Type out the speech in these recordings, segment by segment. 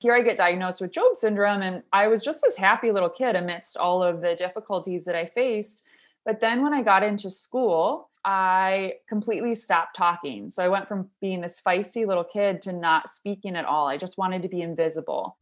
here I get diagnosed with Job syndrome. And I was just this happy little kid amidst all of the difficulties that I faced. But then when I got into school, I completely stopped talking. So I went from being this feisty little kid to not speaking at all. I just wanted to be invisible.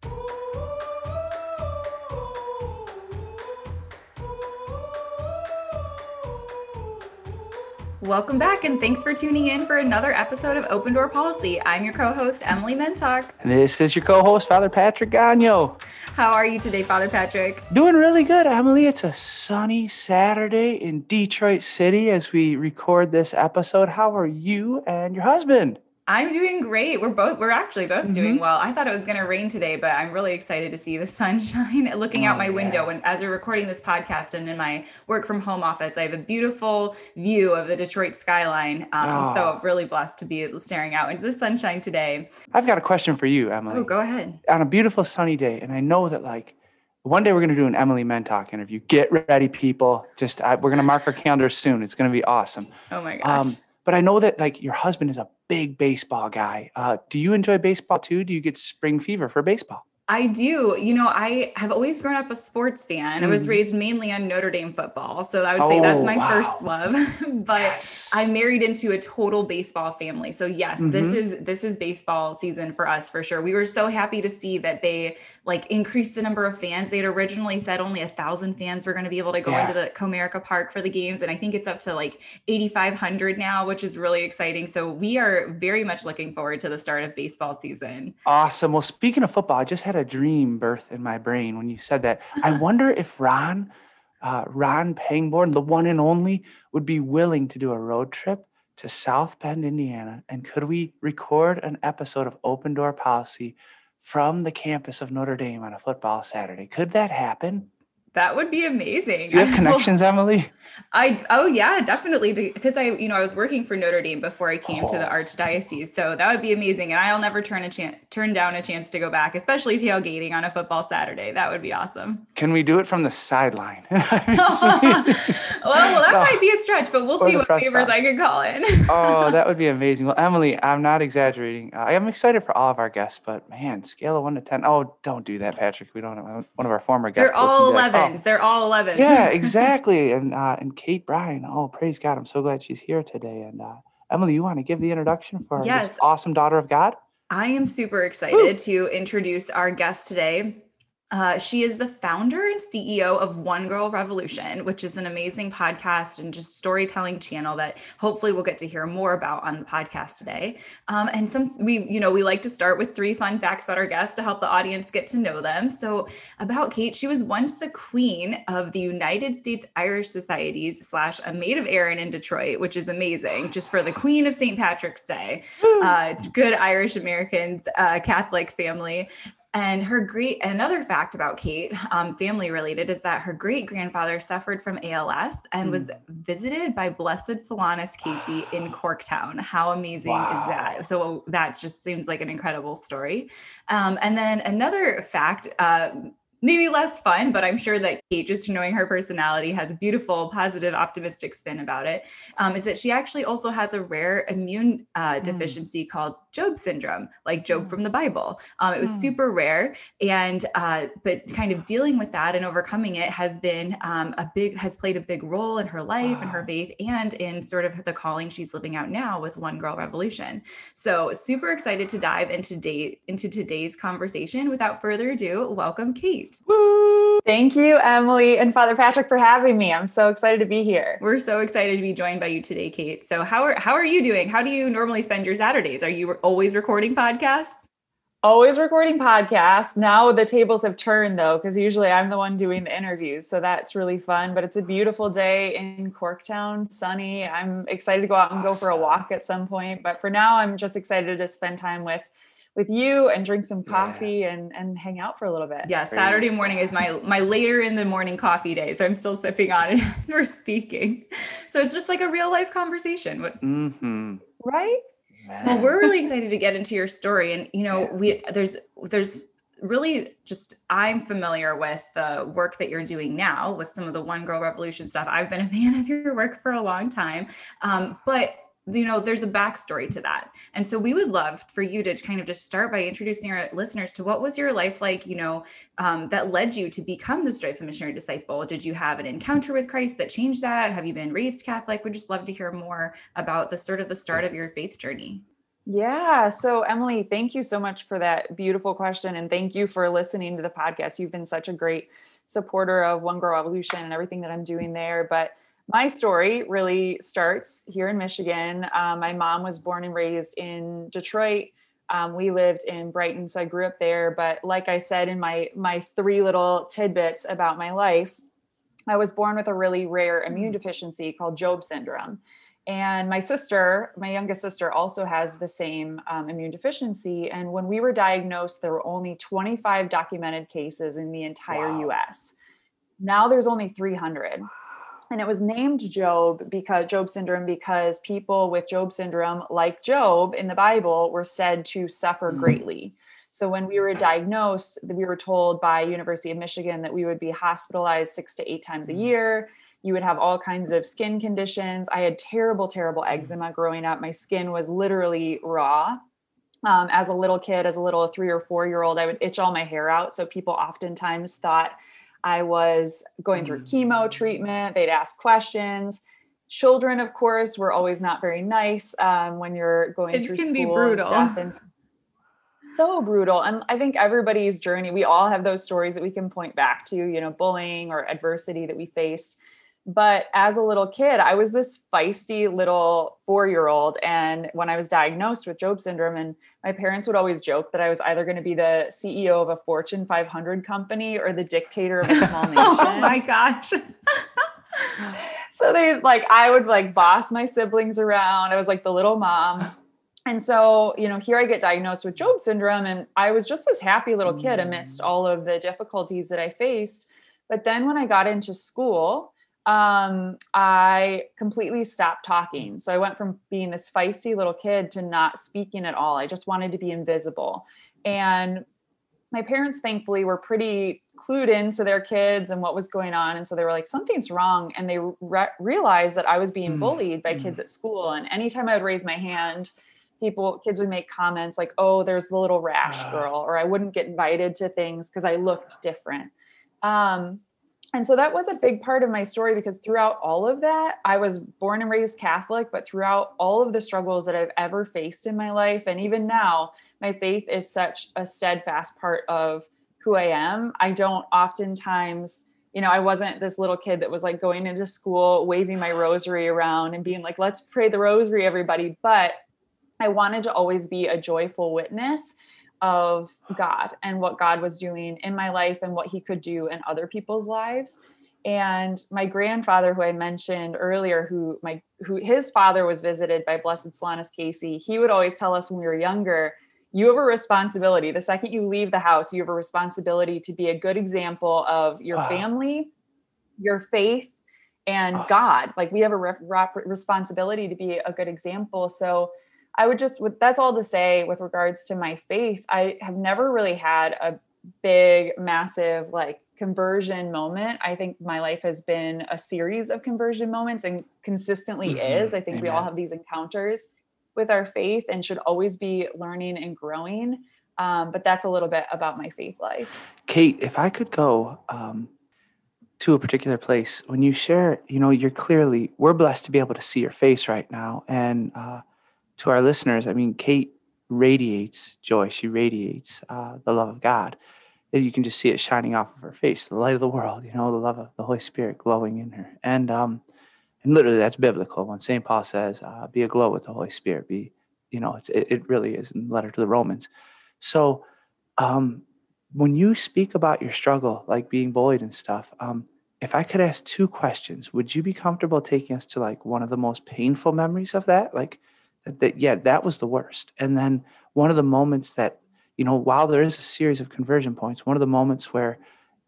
Welcome back, and thanks for tuning in for another episode of Open Door Policy. I'm your co host, Emily Mentok. This is your co host, Father Patrick Gonyeau. How are you today, Father Patrick? Doing really good, Emily. It's a sunny Saturday in Detroit City as we record this episode. How are you and your husband? I'm doing great. We're both we're actually both mm-hmm. doing well. I thought it was going to rain today, but I'm really excited to see the sunshine looking oh, out my yeah. window and as we're recording this podcast and in my work from home office, I have a beautiful view of the Detroit skyline. Um, oh. so really blessed to be staring out into the sunshine today. I've got a question for you, Emily. Oh, go ahead. On a beautiful sunny day, and I know that like one day we're going to do an Emily Mentok interview. Get ready, people. Just I, we're going to mark our calendars soon. It's going to be awesome. Oh my gosh. Um, but I know that like your husband is a big baseball guy. Uh, do you enjoy baseball too? Do you get spring fever for baseball? I do. You know, I have always grown up a sports fan. Mm. I was mm-hmm. raised mainly on Notre Dame football. So I would oh, say that's oh, my wow. first love. but yes. I married into a total baseball family. So yes, mm-hmm. this is this is baseball season for us for sure. We were so happy to see that they like increased the number of fans. They had originally said only a thousand fans were going to be able to go yeah. into the Comerica Park for the games. And I think it's up to like 8,500 now, which is really exciting. So we are very much looking forward to the start of baseball season. Awesome. Well, speaking of football, I just had a dream birth in my brain when you said that. I wonder if Ron, uh, Ron Pangborn, the one and only, would be willing to do a road trip to South Bend, Indiana, and could we record an episode of Open Door Policy from the campus of Notre Dame on a football Saturday? Could that happen? That would be amazing. Do you have connections, Emily? I oh yeah, definitely because I you know I was working for Notre Dame before I came oh. to the oh. archdiocese, so that would be amazing. And I'll never turn a chance turn down a chance to go back, especially tailgating on a football Saturday. That would be awesome. Can we do it from the sideline? well, well, that might be a stretch, but we'll or see what favors. I can call in. oh, that would be amazing. Well, Emily, I'm not exaggerating. Uh, I am excited for all of our guests, but man, scale of one to ten. Oh, don't do that, Patrick. We don't. Have, one of our former guests. They're all eleven. Like, oh. They're all 11. yeah, exactly. And uh, and Kate Bryan. Oh, praise God! I'm so glad she's here today. And uh, Emily, you want to give the introduction for yes. this awesome daughter of God? I am super excited Woo. to introduce our guest today. Uh, she is the founder and CEO of One Girl Revolution, which is an amazing podcast and just storytelling channel that hopefully we'll get to hear more about on the podcast today. Um, and some we, you know, we like to start with three fun facts about our guests to help the audience get to know them. So about Kate, she was once the queen of the United States Irish Societies slash a maid of Erin in Detroit, which is amazing, just for the Queen of St. Patrick's Day. Uh, good Irish Americans, uh, Catholic family. And her great another fact about Kate, um, family related, is that her great grandfather suffered from ALS and mm. was visited by Blessed Solanus Casey in Corktown. How amazing wow. is that? So that just seems like an incredible story. Um, and then another fact. Uh, maybe less fun, but I'm sure that Kate, just knowing her personality, has a beautiful, positive, optimistic spin about it. Um, is that she actually also has a rare immune uh, mm. deficiency mm. called Job syndrome, like Job mm. from the Bible. Um, it was mm. super rare, and uh, but kind of dealing with that and overcoming it has been um, a big has played a big role in her life wow. and her faith, and in sort of the calling she's living out now with One Girl Revolution. So super excited to dive into date into today's conversation. Without further ado, welcome Kate. Woo! Thank you, Emily and Father Patrick, for having me. I'm so excited to be here. We're so excited to be joined by you today, Kate. So how are how are you doing? How do you normally spend your Saturdays? Are you always recording podcasts? Always recording podcasts. Now the tables have turned though, because usually I'm the one doing the interviews. So that's really fun. But it's a beautiful day in Corktown, sunny. I'm excited to go out and go for a walk at some point. But for now, I'm just excited to spend time with with you and drink some coffee yeah. and and hang out for a little bit. Yeah, Saturday morning is my my later in the morning coffee day, so I'm still sipping on it as we're speaking. So it's just like a real life conversation. Mm-hmm. Right? Well, we're really excited to get into your story, and you know, we there's there's really just I'm familiar with the work that you're doing now with some of the One Girl Revolution stuff. I've been a fan of your work for a long time, um, but you know there's a backstory to that and so we would love for you to kind of just start by introducing our listeners to what was your life like you know um, that led you to become this joyful missionary disciple did you have an encounter with christ that changed that have you been raised catholic we'd just love to hear more about the sort of the start of your faith journey yeah. So, Emily, thank you so much for that beautiful question. And thank you for listening to the podcast. You've been such a great supporter of One Girl Revolution and everything that I'm doing there. But my story really starts here in Michigan. Um, my mom was born and raised in Detroit. Um, we lived in Brighton, so I grew up there. But like I said in my my three little tidbits about my life, I was born with a really rare immune mm. deficiency called Job syndrome. And my sister, my youngest sister, also has the same um, immune deficiency. And when we were diagnosed, there were only 25 documented cases in the entire wow. US. Now there's only 300. And it was named Job because Job syndrome because people with Job syndrome, like Job in the Bible, were said to suffer mm-hmm. greatly. So when we were diagnosed, we were told by University of Michigan that we would be hospitalized six to eight times a mm. year you would have all kinds of skin conditions. I had terrible, terrible mm. eczema growing up. My skin was literally raw. Um, as a little kid, as a little three or four year old, I would itch all my hair out. So people oftentimes thought I was going through chemo mm. treatment. They'd ask questions. Children, of course, were always not very nice um, when you're going it through can school be brutal. and stuff. And so brutal. And I think everybody's journey, we all have those stories that we can point back to, you know, bullying or adversity that we faced. But as a little kid, I was this feisty little four year old. And when I was diagnosed with Job syndrome, and my parents would always joke that I was either going to be the CEO of a Fortune 500 company or the dictator of a small oh nation. oh my gosh. so they like, I would like boss my siblings around. I was like the little mom. And so, you know, here I get diagnosed with Job syndrome, and I was just this happy little kid amidst mm. all of the difficulties that I faced. But then when I got into school, um, I completely stopped talking. So I went from being this feisty little kid to not speaking at all. I just wanted to be invisible. And my parents, thankfully, were pretty clued into their kids and what was going on. And so they were like, something's wrong. And they re- realized that I was being mm bullied by mm kids at school. And anytime I would raise my hand, people, kids would make comments like, oh, there's the little rash uh. girl, or I wouldn't get invited to things because I looked different. Um, and so that was a big part of my story because throughout all of that, I was born and raised Catholic, but throughout all of the struggles that I've ever faced in my life, and even now, my faith is such a steadfast part of who I am. I don't oftentimes, you know, I wasn't this little kid that was like going into school, waving my rosary around and being like, let's pray the rosary, everybody. But I wanted to always be a joyful witness of God and what God was doing in my life and what he could do in other people's lives. And my grandfather, who I mentioned earlier, who my who his father was visited by Blessed Solanus Casey, he would always tell us when we were younger, you have a responsibility. The second you leave the house, you have a responsibility to be a good example of your wow. family, your faith, and. God. Like we have a re- responsibility to be a good example. So I would just, that's all to say with regards to my faith. I have never really had a big, massive, like conversion moment. I think my life has been a series of conversion moments and consistently mm-hmm. is. I think Amen. we all have these encounters with our faith and should always be learning and growing. Um, but that's a little bit about my faith life. Kate, if I could go um, to a particular place, when you share, you know, you're clearly, we're blessed to be able to see your face right now. And uh, to our listeners, I mean, Kate radiates joy. She radiates uh, the love of God. You can just see it shining off of her face, the light of the world. You know, the love of the Holy Spirit glowing in her, and um, and literally that's biblical. When Saint Paul says, uh, "Be aglow with the Holy Spirit," be you know, it's, it, it really is in the letter to the Romans. So, um, when you speak about your struggle, like being bullied and stuff, um, if I could ask two questions, would you be comfortable taking us to like one of the most painful memories of that? Like, that yeah that was the worst. And then one of the moments that you know while there is a series of conversion points one of the moments where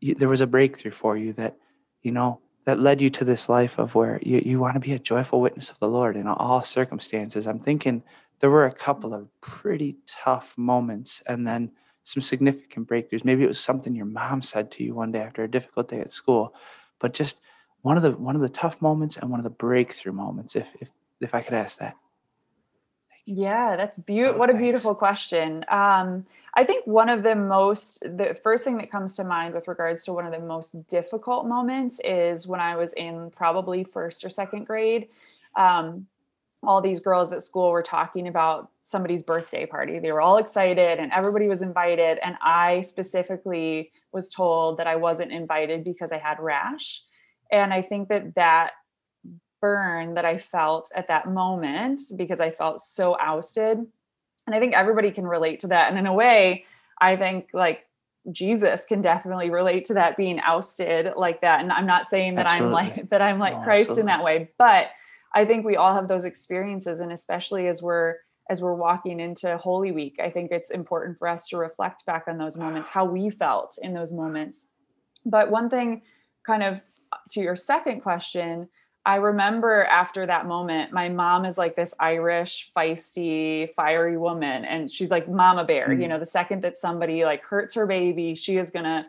you, there was a breakthrough for you that you know that led you to this life of where you, you want to be a joyful witness of the lord in all circumstances. I'm thinking there were a couple of pretty tough moments and then some significant breakthroughs. Maybe it was something your mom said to you one day after a difficult day at school. But just one of the one of the tough moments and one of the breakthrough moments if if if i could ask that Yeah, that's beautiful. Oh, what a beautiful question. Um, I think one of the most, the first thing that comes to mind with regards to one of the most difficult moments is when I was in probably first or second grade. Um, all these girls at school were talking about somebody's birthday party. They were all excited and everybody was invited. And I specifically was told that I wasn't invited because I had rash. And I think that that burn that I felt at that moment because I felt so ousted. And I think everybody can relate to that. And in a way, I think like Jesus can definitely relate to that being ousted like that. And I'm not saying that I'm like that I'm like No, Christ in that way, but I think we all have those experiences. And especially as we're as we're walking into Holy Week, I think it's important for us to reflect back on those moments, how we felt in those moments. But one thing, kind of to your second question, I remember after that moment, my mom is like this Irish, feisty, fiery woman. And she's like mama bear. You Mm. know, the second that somebody like hurts her baby, she is gonna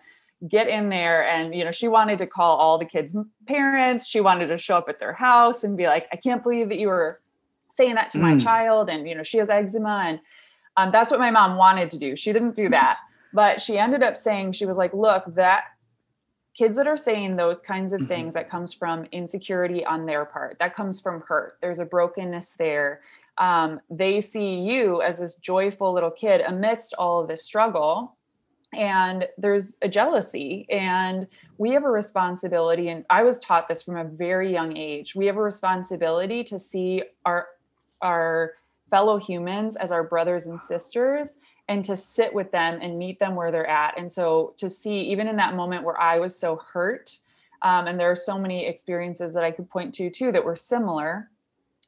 get in there. And, you know, she wanted to call all the kids' parents. She wanted to show up at their house and be like, I can't believe that you were saying that to my Mm. child. And, you know, she has eczema. And um, that's what my mom wanted to do. She didn't do that. But she ended up saying, she was like, look, that kids that are saying those kinds of Mhm. things that comes from insecurity on their part that comes from hurt there's a brokenness there um, they see you as this joyful little kid amidst all of this struggle and there's a jealousy and we have a responsibility and i was taught this from a very young age we have a responsibility to see our our fellow humans as our brothers and sisters and to sit with them and meet them where they're at. And so to see, even in that moment where I was so hurt, um, and there are so many experiences that I could point to too that were similar,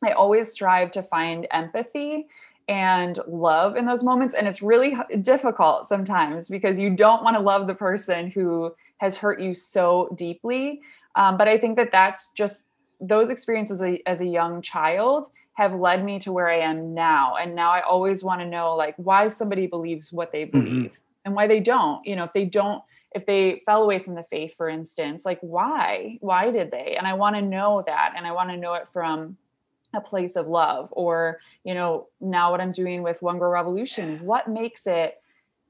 I always strive to find empathy and love in those moments. And it's really difficult sometimes because you don't want to love the person who has hurt you so deeply. Um, but I think that that's just those experiences as a, as a young child have led me to where I am now. And now I always want to know like why somebody believes what they mm-hmm. believe and why they don't. You know, if they don't, if they fell away from the faith, for instance, like why? Why did they? And I want to know that. And I want to know it from a place of love. Or, you know, now what I'm doing with One Girl Revolution, what makes it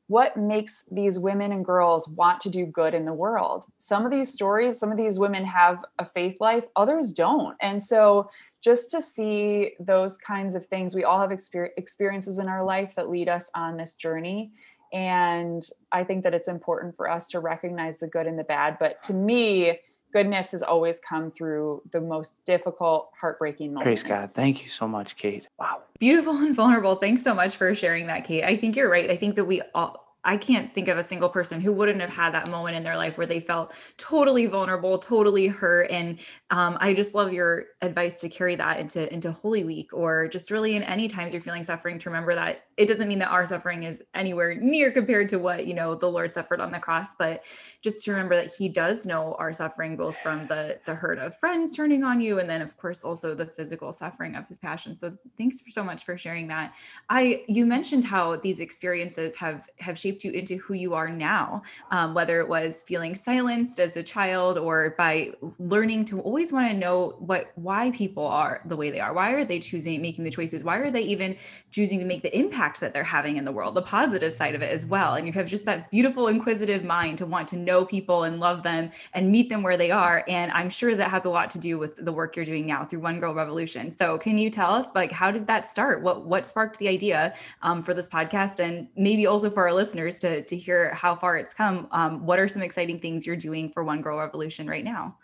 what makes these women and girls want to do good in the world some of these stories some of these women have a faith life others don't and so just to see those kinds of things we all have exper- experiences in our life that lead us on this journey and i think that it's important for us to recognize the good and the bad but to me goodness has always come through the most difficult heartbreaking moments Praise God. Thank you so much, Kate. Wow. Beautiful and vulnerable. Thanks so much for sharing that, Kate. I think you're right. I think that we all, I can't think of a single person who wouldn't have had that moment in their life where they felt totally vulnerable, totally hurt. And um, I just love your advice to carry that into into Holy Week or just really in any times you're feeling suffering to remember that it doesn't mean that our suffering is anywhere near compared to what you know the Lord suffered on the cross, but just to remember that He does know our suffering, both from the the hurt of friends turning on you, and then of course also the physical suffering of His passion. So thanks for so much for sharing that. I you mentioned how these experiences have have shaped you into who you are now, um, whether it was feeling silenced as a child or by learning to always want to know what why people are the way they are. Why are they choosing making the choices? Why are they even choosing to make the impact that they're having in the world? The positive side of it as well. And you have just that beautiful inquisitive mind to want to know people and love them and meet them where they are. And I'm sure that has a lot to do with the work you're doing now through One Girl Revolution. So can you tell us like how did that start? What what sparked the idea um, for this podcast and maybe also for our listeners to to hear how far it's come? Um, what are some exciting things you're doing for One Girl Revolution right now?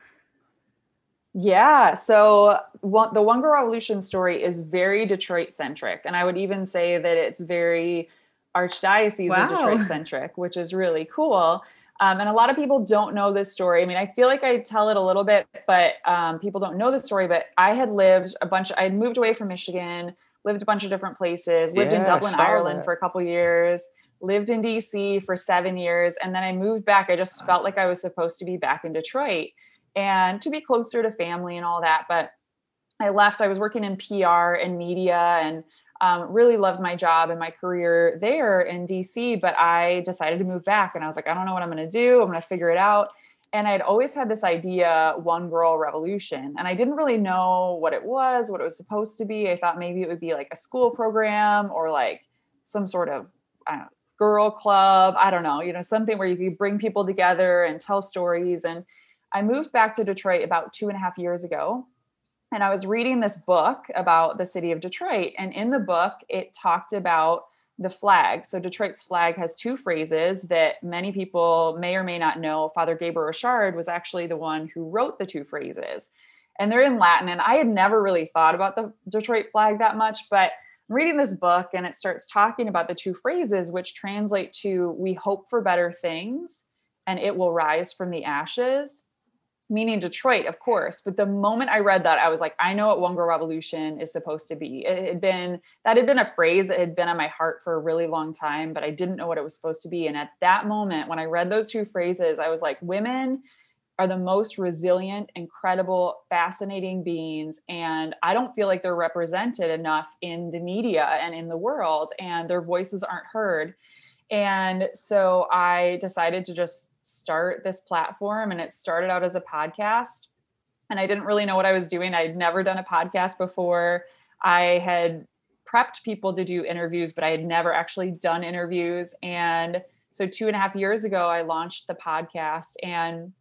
Yeah. So one, the One Girl Revolution story is very Detroit centric. And I would even say that it's very Archdiocese Wow. of Detroit centric, which is really cool. Um, and a lot of people don't know this story. I mean, I feel like I tell it a little bit, but um, people don't know the story. But I had lived a bunch, I had moved away from Michigan, lived a bunch of different places, lived in Yeah, I Dublin, Ireland for a couple years, lived in DC for seven years. And then I moved back. I just felt like I was supposed to be back in Detroit and to be closer to family and all that. But I left, I was working in PR and media and um, really loved my job and my career there in DC. But I decided to move back and I was like, I don't know what I'm going to do. I'm going to figure it out. and I'd always had this idea, one girl revolution, and I didn't really know what it was, what it was supposed to be. I thought maybe it would be like a school program or like some sort of know, girl club. I don't know, you know, something where you could bring people together and tell stories. And I moved back to Detroit about two and a half years ago. And I was reading this book about the city of Detroit. And in the book, it talked about the flag. So Detroit's flag has two phrases that many people may or may not know. Father Gabriel Richard was actually the one who wrote the two phrases. And they're in Latin. And I had never really thought about the Detroit flag that much, but I'm reading this book and it starts talking about the two phrases, which translate to we hope for better things and it will rise from the ashes meaning Detroit, of course. But the moment I read that, I was like, I know what One Girl Revolution is supposed to be. It had been that had been a phrase that had been on my heart for a really long time, but I didn't know what it was supposed to be. And at that moment, when I read those two phrases, I was like, women are the most resilient, incredible, fascinating beings. And I don't feel like they're represented enough in the media and in the world, and their voices aren't heard. And so I decided to just start this platform and it started out as a podcast and I didn't really know what I was doing. I'd never done a podcast before. I had prepped people to do interviews, but I had never actually done interviews. And so two and a half years ago, I launched the podcast and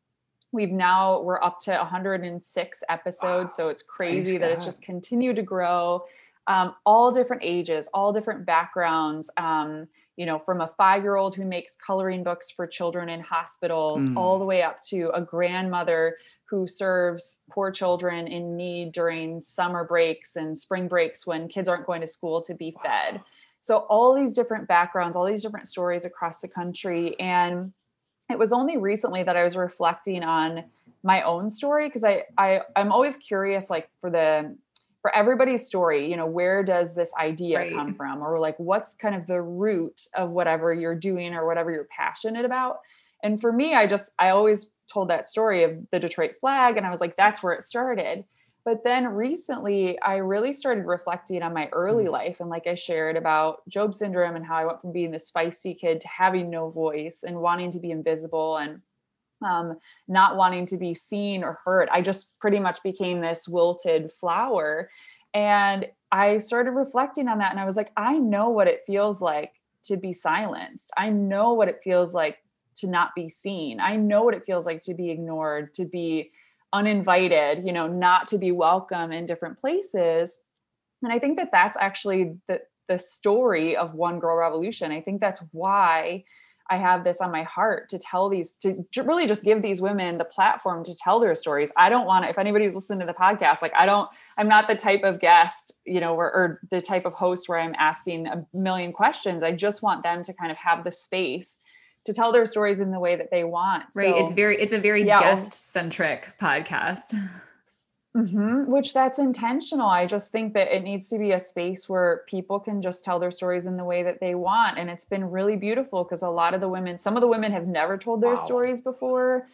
we've now we're up to 106 episodes. Wow. So it's crazy that it's just continued to grow. Um, all different ages, all different backgrounds. Um, you know, from a five year old who makes coloring books for children in hospitals, mm. all the way up to a grandmother who serves poor children in need during summer breaks and spring breaks when kids aren't going to school to be fed. So, all these different backgrounds, all these different stories across the country. And it was only recently that I was reflecting on my own story because I, I I'm always curious like for the for everybody's story, you know, where does this idea right. come from? Or like, what's kind of the root of whatever you're doing or whatever you're passionate about? And for me, I just, I always told that story of the Detroit flag. And I was like, that's where it started. But then recently, I really started reflecting on my early mm. life. And like I shared about Job syndrome and how I went from being this feisty kid to having no voice and wanting to be invisible and um, not wanting to be seen or heard. I just pretty much became this wilted flower. And I started reflecting on that and I was like, I know what it feels like to be silenced. I know what it feels like to not be seen. I know what it feels like to be ignored, to be uninvited, you know, not to be welcome in different places. And I think that that's actually the the story of One Girl Revolution. I think that's why I have this on my heart to tell these, to really just give these women the platform to tell their stories. I don't want to, if anybody's listening to the podcast, like I don't, I'm not the type of guest, you know, or, or the type of host where I'm asking a million questions. I just want them to kind of have the space to tell their stories in the way that they want. Right. So, it's very, it's a very yeah, guest centric podcast. Mm-hmm. Which that's intentional. I just think that it needs to be a space where people can just tell their stories in the way that they want. And it's been really beautiful because a lot of the women, some of the women have never told their wow. stories before.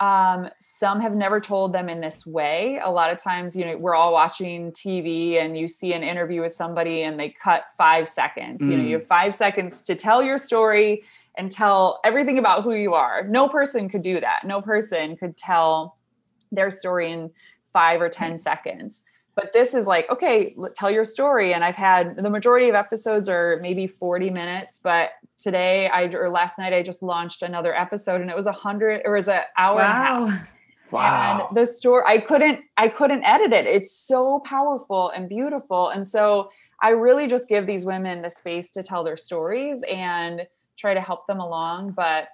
Um, some have never told them in this way. A lot of times, you know, we're all watching TV and you see an interview with somebody and they cut five seconds. Mm. You know, you mm. have five seconds to tell your story and tell everything about who you are. No person could do that. No person could tell their story in five or 10 mm. seconds. But this is like, okay, tell your story. And I've had the majority of episodes are maybe 40 minutes, but today I or last night I just launched another episode and it was a hundred or was an hour wow. and a half. Wow. And the story I couldn't I couldn't edit it. It's so powerful and beautiful. And so I really just give these women the space to tell their stories and try to help them along. But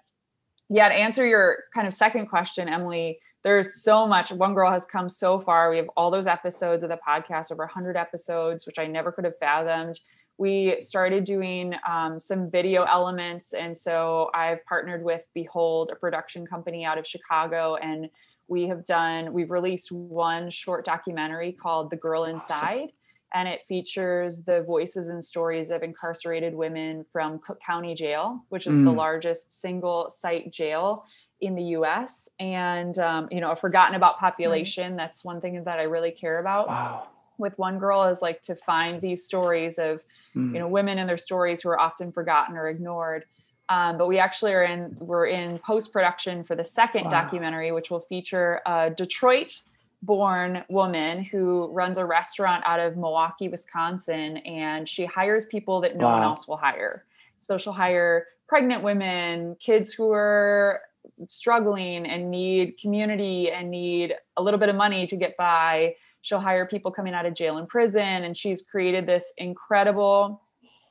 yeah, to answer your kind of second question, Emily, there's so much one girl has come so far we have all those episodes of the podcast over 100 episodes which i never could have fathomed we started doing um, some video elements and so i've partnered with behold a production company out of chicago and we have done we've released one short documentary called the girl inside awesome. and it features the voices and stories of incarcerated women from cook county jail which is mm. the largest single site jail in the US and um, you know a forgotten about population that's one thing that I really care about wow. with one girl is like to find these stories of mm. you know women and their stories who are often forgotten or ignored Um, but we actually are in we're in post production for the second Wow. documentary, which will feature a Detroit born woman who runs a restaurant out of Milwaukee, Wisconsin, and she hires people that no one else will hire. So she'll hire pregnant women, kids who are struggling and need community and need a little bit of money to get by. She'll hire people coming out of jail and prison. And she's created this incredible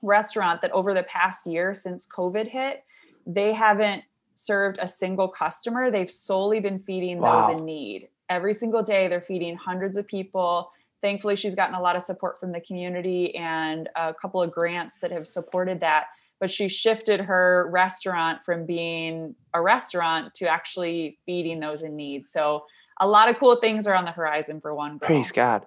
restaurant that over the past year since COVID hit, they haven't served a single customer. They've solely been feeding Wow. those in need. Every single day, they're feeding hundreds of people. Thankfully, she's gotten a lot of support from the community and a couple of grants that have supported that. But she shifted her restaurant from being a restaurant to actually feeding those in need. So, a lot of cool things are on the horizon for one girl. Praise God.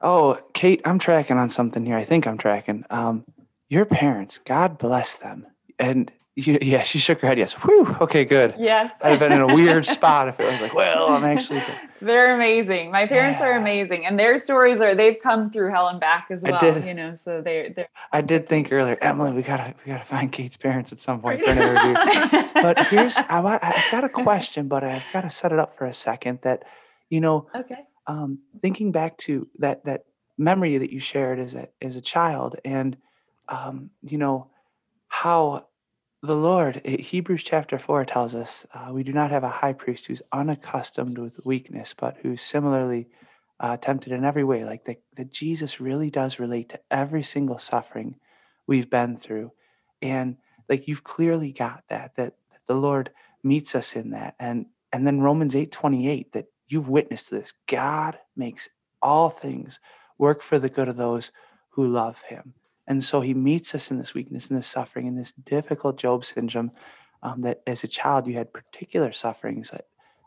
Oh, Kate, I'm tracking on something here. I think I'm tracking. Um, your parents, God bless them. And yeah, she shook her head. Yes. Whew. Okay, good. Yes. I'd have been in a weird spot if it was like, well, I'm actually. They're amazing. My parents are amazing, and their stories are they've come through hell and back as I well. did. You know, so they're they're I did think earlier, Emily, we gotta we gotta find Kate's parents at some point for an interview. But here's I I've got a question, but I've got to set it up for a second. That you know, okay. um, thinking back to that that memory that you shared as a as a child, and um, you know how the Lord, eh, Hebrews chapter four tells us, uh, we do not have a high priest who's unaccustomed with weakness, but who's similarly uh, tempted in every way. Like that, Jesus really does relate to every single suffering we've been through, and like you've clearly got that that, that the Lord meets us in that, and and then Romans eight twenty eight that you've witnessed this. God makes all things work for the good of those who love Him. And so he meets us in this weakness, in this suffering, in this difficult Job syndrome. Um, that as a child you had particular sufferings that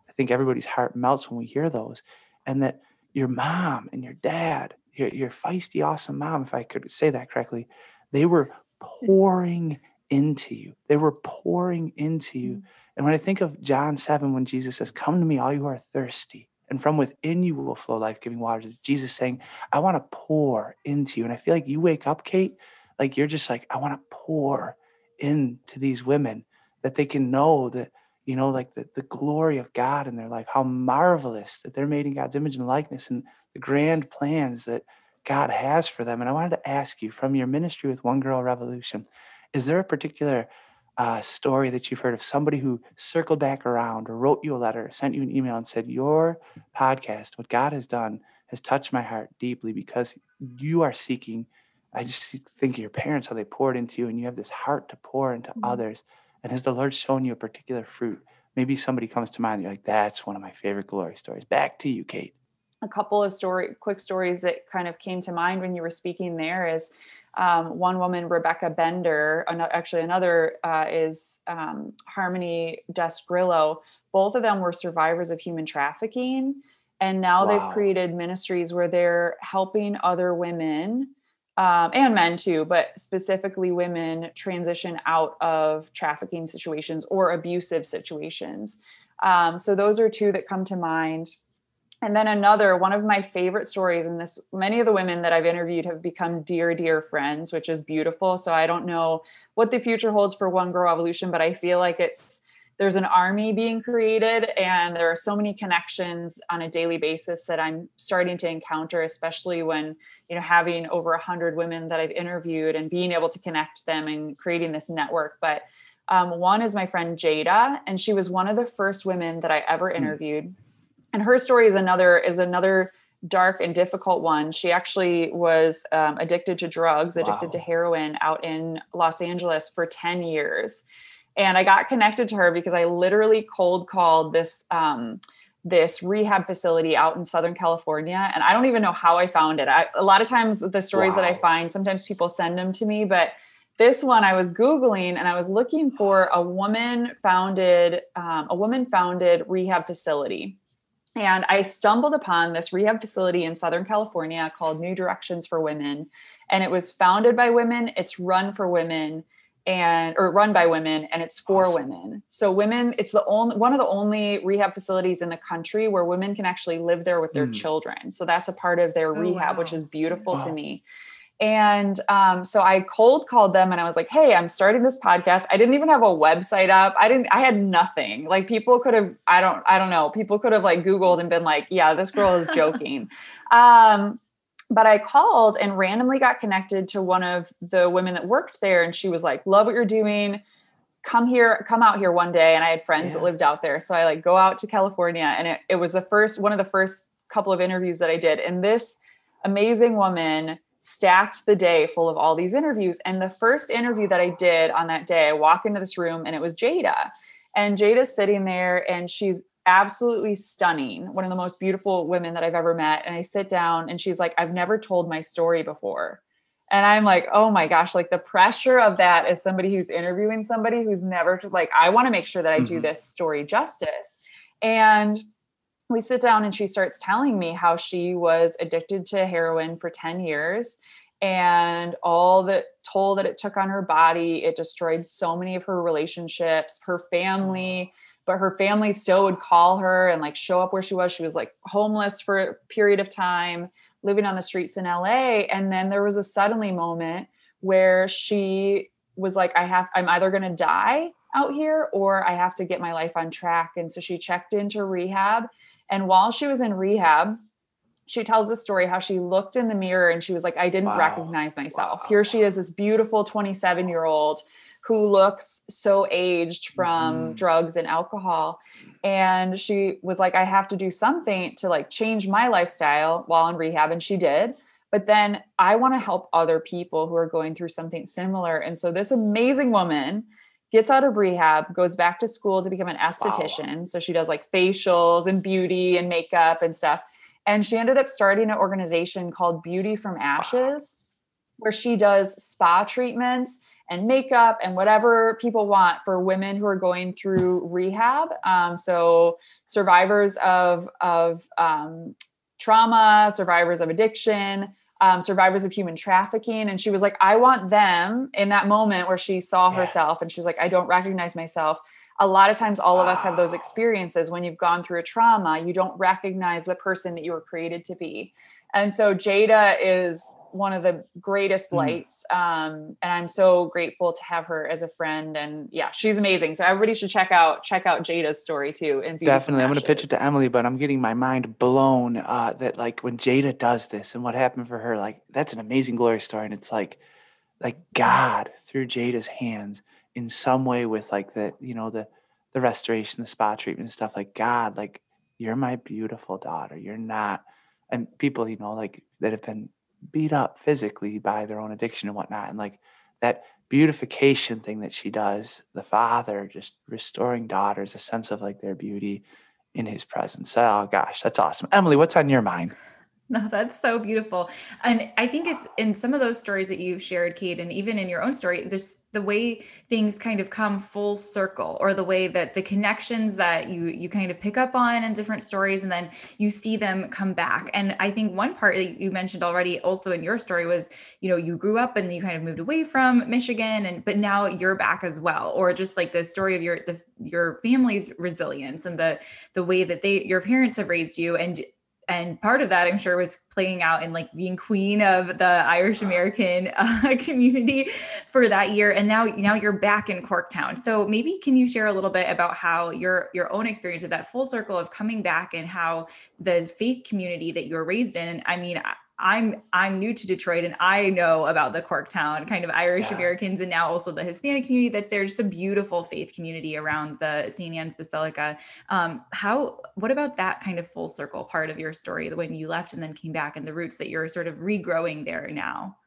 I think everybody's heart melts when we hear those, and that your mom and your dad, your your feisty, awesome mom, if I could say that correctly, they were pouring into you. They were pouring into you. And when I think of John 7, when Jesus says, Come to me, all you who are thirsty, and from within you will flow life giving waters, Jesus saying, I want to pour into you. And I feel like you wake up, Kate, like you're just like, I want to pour into these women that they can know that, you know, like the, the glory of God in their life, how marvelous that they're made in God's image and likeness and the grand plans that God has for them. And I wanted to ask you from your ministry with One Girl Revolution, is there a particular uh, story that you've heard of somebody who circled back around or wrote you a letter, sent you an email, and said, Your podcast, what God has done, has touched my heart deeply because you are seeking. I just think of your parents, how they poured into you, and you have this heart to pour into Mhm. others. And has the Lord shown you a particular fruit? Maybe somebody comes to mind, you're like, That's one of my favorite glory stories. Back to you, Kate. a couple of story quick stories that kind of came to mind when you were speaking there is um, one woman rebecca bender actually another uh, is um, harmony dust grillo both of them were survivors of human trafficking and now Wow. they've created ministries where they're helping other women um, and men too but specifically women transition out of trafficking situations or abusive situations. Um, so those are two that come to mind and then another one of my favorite stories and this many of the women that i've interviewed have become dear dear friends which is beautiful. So i don't know what the future holds for one girl revolution but i feel like it's there's an army being created and there are so many connections on a daily basis that i'm starting to encounter especially when you know having over 100 women that i've interviewed and being able to connect them and creating this network. But um, one is my friend jada and she was one of the first women that i ever interviewed and her story is another is another dark and difficult one. She actually was um, addicted to drugs addicted to heroin out in los angeles for 10 years. And i got connected to her because i literally cold called this um, this rehab facility out in southern california and i don't even know how i found it. I, a lot of times the stories that i find sometimes people send them to me but this one i was googling and i was looking for a woman founded um, a woman founded rehab facility and I stumbled upon this rehab facility in Southern California called New Directions for Women. And it was founded by women, it's run for women and or run by women and it's for Awesome. women. So women, it's the only one of the only rehab facilities in the country where women can actually live there with their Mm. children. So that's a part of their Oh, rehab, which is beautiful to me. And um, so I cold called them and I was like, hey, I'm starting this podcast. I didn't even have a website up. I didn't, I had nothing. Like people could have, I don't, I don't know. People could have like Googled and been like, yeah, this girl is joking. um, but I called and randomly got connected to one of the women that worked there. And she was like, love what you're doing. Come here, come out here one day. And I had friends yeah. that lived out there. So I like go out to California and it, it was the first, one of the first couple of interviews that I did. And this amazing woman stacked the day full of all these interviews. And the first interview that I did on that day, I walk into this room and it was Jada. And Jada's sitting there and she's absolutely stunning, one of the most beautiful women that I've ever met. And I sit down and she's like, I've never told my story before. And I'm like, oh my gosh, like the pressure of that as somebody who's interviewing somebody who's never like, I want to make sure that I do mm-hmm. this story justice. And we sit down and she starts telling me how she was addicted to heroin for 10 years and all the toll that it took on her body. It destroyed so many of her relationships her family oh. but her family still would call her and like show up where she was. She was like homeless for a period of time living on the streets in LA and then there was a suddenly moment where she was like I have I'm either going to die out here or I have to get my life on track. And so she checked into rehab and while she was in rehab, she tells the story how she looked in the mirror and she was like, I didn't wow. recognize myself. Wow. Here she is, this beautiful 27 year old who looks so aged from mm. drugs and alcohol. And she was like, I have to do something to like change my lifestyle while in rehab. And she did. But then I want to help other people who are going through something similar. And so this amazing woman gets out of rehab, goes back to school to become an esthetician. Wow. So she does like facials and beauty and makeup and stuff. And she ended up starting an organization called Beauty from Ashes, where she does spa treatments and makeup and whatever people want for women who are going through rehab. Um, so survivors of of um, trauma, survivors of addiction, um, survivors of human trafficking. And she was like, I want them in that moment where she saw yeah. herself and she was like, I don't recognize myself. A lot of times, all wow. of us have those experiences when you've gone through a trauma, you don't recognize the person that you were created to be. And so Jada is one of the greatest mm. lights. Um, and I'm so grateful to have her as a friend. And yeah, she's amazing. So everybody should check out check out Jada's story too. And definitely, I'm going to pitch it to Emily, but I'm getting my mind blown uh, that like when Jada does this and what happened for her, like that's an amazing glory story. And it's like like God through Jada's hands in some way with like the you know the the restoration, the spa treatment and stuff. Like God, like you're my beautiful daughter. You're not. And people, you know, like that have been beat up physically by their own addiction and whatnot. And like that beautification thing that she does, the father just restoring daughters a sense of like their beauty in his presence. Oh gosh, that's awesome. Emily, what's on your mind? No, that's so beautiful. And I think it's in some of those stories that you've shared, Kate, and even in your own story, this the way things kind of come full circle or the way that the connections that you you kind of pick up on in different stories and then you see them come back and i think one part that you mentioned already also in your story was you know you grew up and you kind of moved away from michigan and but now you're back as well or just like the story of your the your family's resilience and the the way that they your parents have raised you and and part of that i'm sure was playing out in like being queen of the irish american uh, community for that year. And now now you're back in corktown. So maybe can you share a little bit about how your your own experience of that full circle of coming back and how the faith community that you were raised in i mean I'm I'm new to Detroit and I know about the Corktown kind of Irish yeah. Americans and now also the Hispanic community that's there. Just a beautiful faith community around the St. Anne's Basilica. Um, how what about that kind of full circle part of your story, the when you left and then came back and the roots that you're sort of regrowing there now?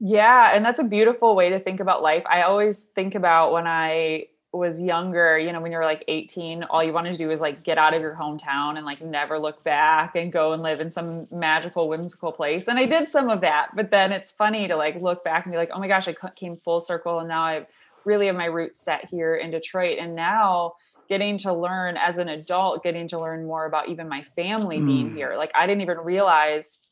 Yeah, and that's a beautiful way to think about life. I always think about when I was younger, you know, when you're like 18, all you wanted to do is like get out of your hometown and like never look back and go and live in some magical, whimsical place. And I did some of that, but then it's funny to like look back and be like, oh my gosh, I came full circle and now I really have my roots set here in Detroit. And now getting to learn as an adult, getting to learn more about even my family mm. being here. Like I didn't even realize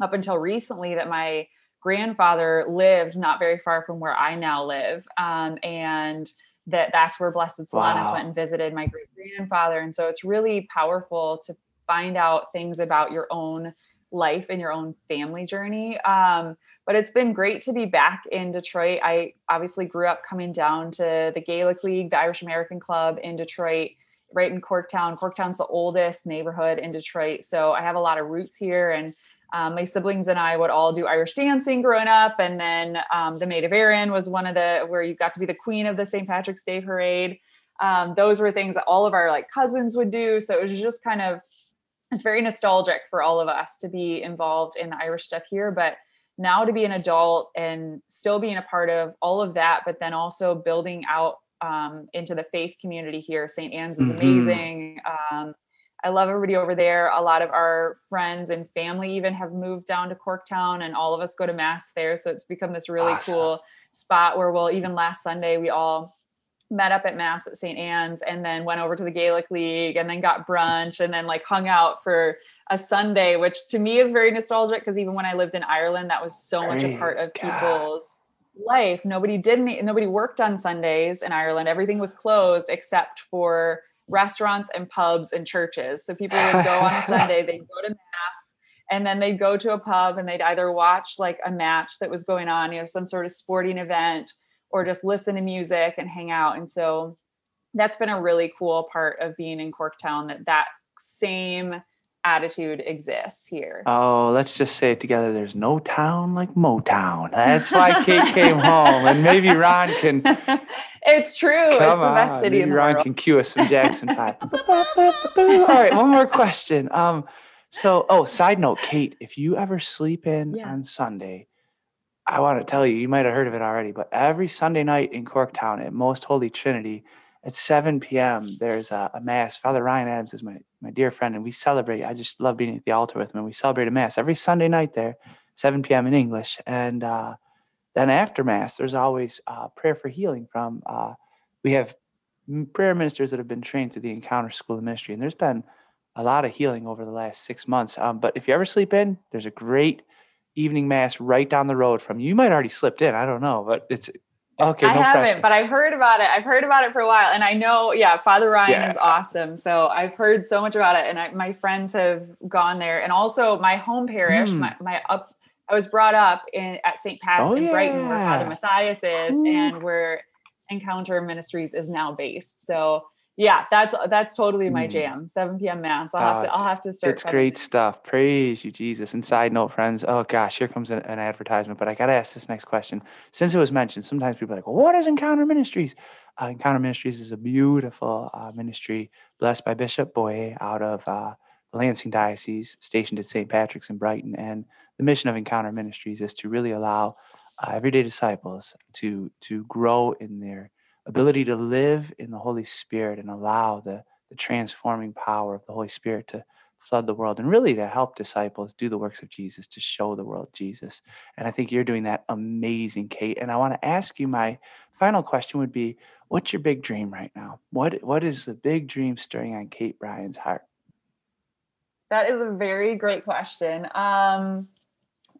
up until recently that my grandfather lived not very far from where I now live. Um, and that that's where Blessed Solanus wow. went and visited my great grandfather. And so it's really powerful to find out things about your own life and your own family journey. Um, but it's been great to be back in Detroit. I obviously grew up coming down to the Gaelic League, the Irish American Club in Detroit, right in Corktown. Corktown's the oldest neighborhood in Detroit. So I have a lot of roots here. And um, my siblings and I would all do Irish dancing growing up. And then um, the Maid of Erin was one of the where you got to be the queen of the St. Patrick's Day parade. Um, those were things that all of our like cousins would do. So it was just kind of it's very nostalgic for all of us to be involved in the Irish stuff here. But now to be an adult and still being a part of all of that, but then also building out um, into the faith community here. St. Anne's is mm-hmm. amazing. I love everybody over there. A lot of our friends and family even have moved down to Corktown, and all of us go to mass there. So it's become this really awesome. cool spot where we'll even last Sunday we all met up at mass at St. Anne's and then went over to the Gaelic League and then got brunch and then like hung out for a Sunday, which to me is very nostalgic because even when I lived in Ireland, that was so Praise much a part of God. people's life. Nobody did nobody worked on Sundays in Ireland. Everything was closed except for restaurants and pubs and churches. So people would go on a Sunday, they'd go to mass and then they'd go to a pub and they'd either watch like a match that was going on, you know, some sort of sporting event or just listen to music and hang out. And so that's been a really cool part of being in Corktown that that same attitude exists here. Oh, let's just say it together. There's no town like Motown. That's why Kate came home, and maybe Ron can. it's true. it's the best on. city maybe in the Ron world. can cue us some Jackson Five. All right, one more question. Um, so, oh, side note, Kate, if you ever sleep in yeah. on Sunday, I want to tell you, you might have heard of it already, but every Sunday night in Corktown at Most Holy Trinity at 7 p.m., there's a, a, mass. Father Ryan Adams is my, my dear friend, and we celebrate. I just love being at the altar with him. And we celebrate a mass every Sunday night there, 7 p.m. in English. And uh, then after mass, there's always uh, prayer for healing from. Uh, we have prayer ministers that have been trained through the Encounter School of Ministry, and there's been a lot of healing over the last six months. Um, but if you ever sleep in, there's a great evening mass right down the road from you. You might already slipped in. I don't know, but it's okay. I no haven't, pressure. but I've heard about it. I've heard about it for a while, and I know, yeah, Father Ryan yeah. is awesome. So I've heard so much about it, and I, my friends have gone there, and also my home parish, mm. my my up. I was brought up in at St. Pat's oh, in Brighton, where Father Mathias is, Ooh. and where Encounter Ministries is now based. So yeah, that's that's totally my hmm. jam. 7 p.m. mass. I'll have oh, to I'll have to start. It's great stuff. Praise you, Jesus. And side note, friends. Oh gosh, here comes an, an, advertisement. But I gotta ask this next question. Since it was mentioned, sometimes people are like, well, "What is Encounter Ministries?" Uh, Encounter Ministries is a beautiful uh, ministry blessed by Bishop Boyea out of uh, the Lansing Diocese, stationed at St. Patrick's in Brighton. And the mission of Encounter Ministries is to really allow uh, everyday disciples to to grow in their ability to live in the Holy Spirit and allow the, the transforming power of the Holy Spirit to flood the world and really to help disciples do the works of Jesus, to show the world Jesus. And I think you're doing that amazing, Kate. And I want to ask you my final question would be what's your big dream right now? What what is the big dream stirring on Kate Bryan's heart? That is a very great question. Um,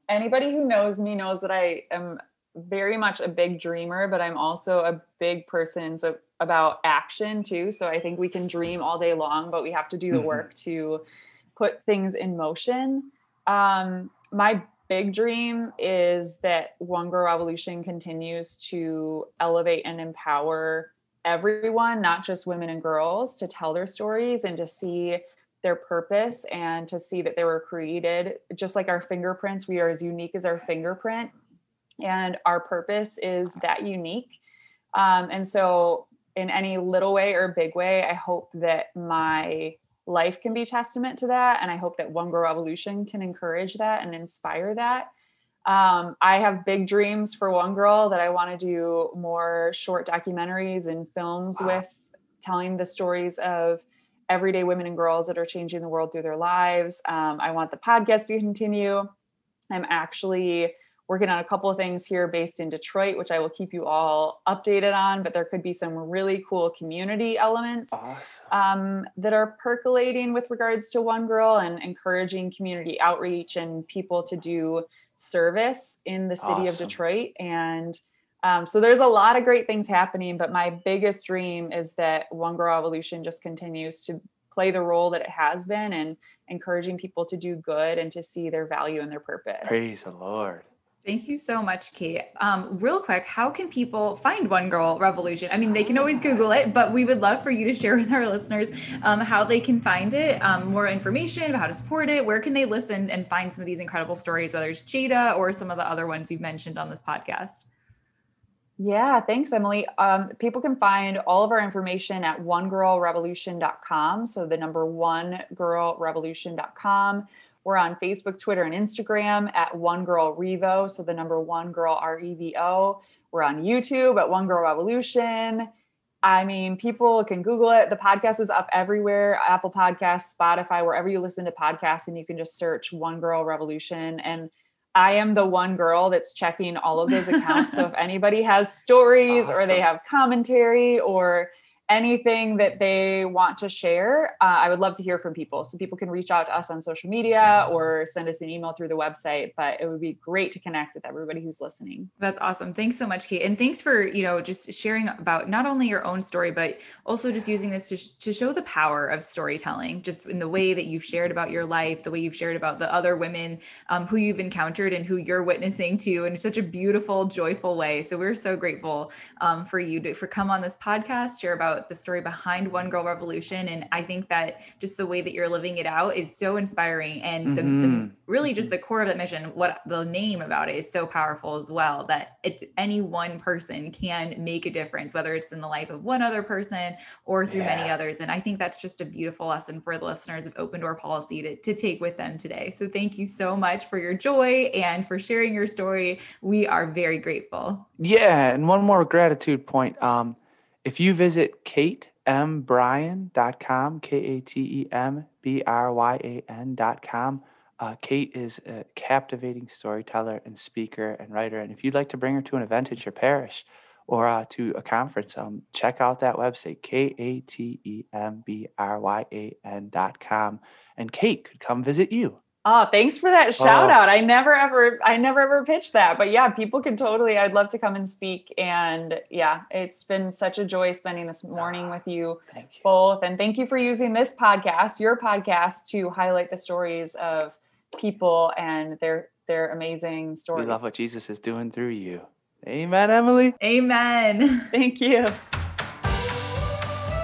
anybody who knows me knows that I am very much a big dreamer, but I'm also a big person so about action too. So I think we can dream all day long, but we have to do the mm-hmm. work to put things in motion. Um, my big dream is that One Girl Revolution continues to elevate and empower everyone, not just women and girls, to tell their stories and to see their purpose and to see that they were created just like our fingerprints. We are as unique as our fingerprint and our purpose is that unique. Um, and so, in any little way or big way, I hope that my life can be testament to that. And I hope that One Girl Revolution can encourage that and inspire that. Um, I have big dreams for One Girl that I want to do more short documentaries and films wow. with, telling the stories of everyday women and girls that are changing the world through their lives. Um, I want the podcast to continue. I'm actually working on a couple of things here based in Detroit, which I will keep you all updated on. But there could be some really cool community elements awesome. um, that are percolating with regards to One Girl and encouraging community outreach and people to do service in the city awesome. of Detroit. And um, so there's a lot of great things happening. But my biggest dream is that One Girl Revolution just continues to play the role that it has been and encouraging people to do good and to see their value and their purpose. Praise the Lord. Thank you so much, Kate. Um, real quick, how can people find One Girl Revolution? I mean, they can always Google it, but we would love for you to share with our listeners um, how they can find it, um, more information about how to support it. Where can they listen and find some of these incredible stories, whether it's Jada or some of the other ones you've mentioned on this podcast? Yeah, thanks, Emily. Um, people can find all of our information at onegirlrevolution.com. So the number one girlrevolution.com. We're on Facebook, Twitter, and Instagram at One Girl Revo. So the number one girl R E V O. We're on YouTube at One Girl Revolution. I mean, people can Google it. The podcast is up everywhere Apple Podcasts, Spotify, wherever you listen to podcasts, and you can just search One Girl Revolution. And I am the one girl that's checking all of those accounts. so if anybody has stories awesome. or they have commentary or anything that they want to share, uh, I would love to hear from people. So people can reach out to us on social media or send us an email through the website. But it would be great to connect with everybody who's listening. That's awesome. Thanks so much, Kate. And thanks for, you know, just sharing about not only your own story, but also just using this to, sh- to show the power of storytelling, just in the way that you've shared about your life, the way you've shared about the other women um, who you've encountered and who you're witnessing to in such a beautiful, joyful way. So we're so grateful um, for you to for come on this podcast, share about about the story behind One Girl Revolution. And I think that just the way that you're living it out is so inspiring. And mm-hmm. the, the, really just the core of that mission, what the name about it is so powerful as well, that it's any one person can make a difference, whether it's in the life of one other person or through yeah. many others. And I think that's just a beautiful lesson for the listeners of Open Door Policy to, to take with them today. So thank you so much for your joy and for sharing your story. We are very grateful. Yeah. And one more gratitude point. Um, if you visit katembryan.com, K A T E M B R Y A N.com, uh, Kate is a captivating storyteller and speaker and writer. And if you'd like to bring her to an event at your parish or uh, to a conference, um, check out that website, K A T E M B R Y A N.com. And Kate could come visit you. Oh, thanks for that shout oh. out. I never ever I never ever pitched that. But yeah, people can totally I'd love to come and speak and yeah, it's been such a joy spending this morning with you, ah, you, both and thank you for using this podcast, your podcast to highlight the stories of people and their their amazing stories. We love what Jesus is doing through you. Amen, Emily. Amen. Thank you.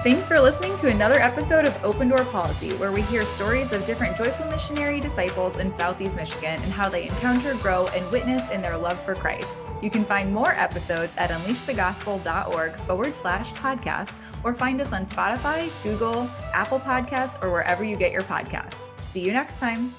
Thanks for listening to another episode of Open Door Policy, where we hear stories of different joyful missionary disciples in Southeast Michigan and how they encounter, grow, and witness in their love for Christ. You can find more episodes at unleashthegospel.org forward slash podcast or find us on Spotify, Google, Apple Podcasts, or wherever you get your podcasts. See you next time.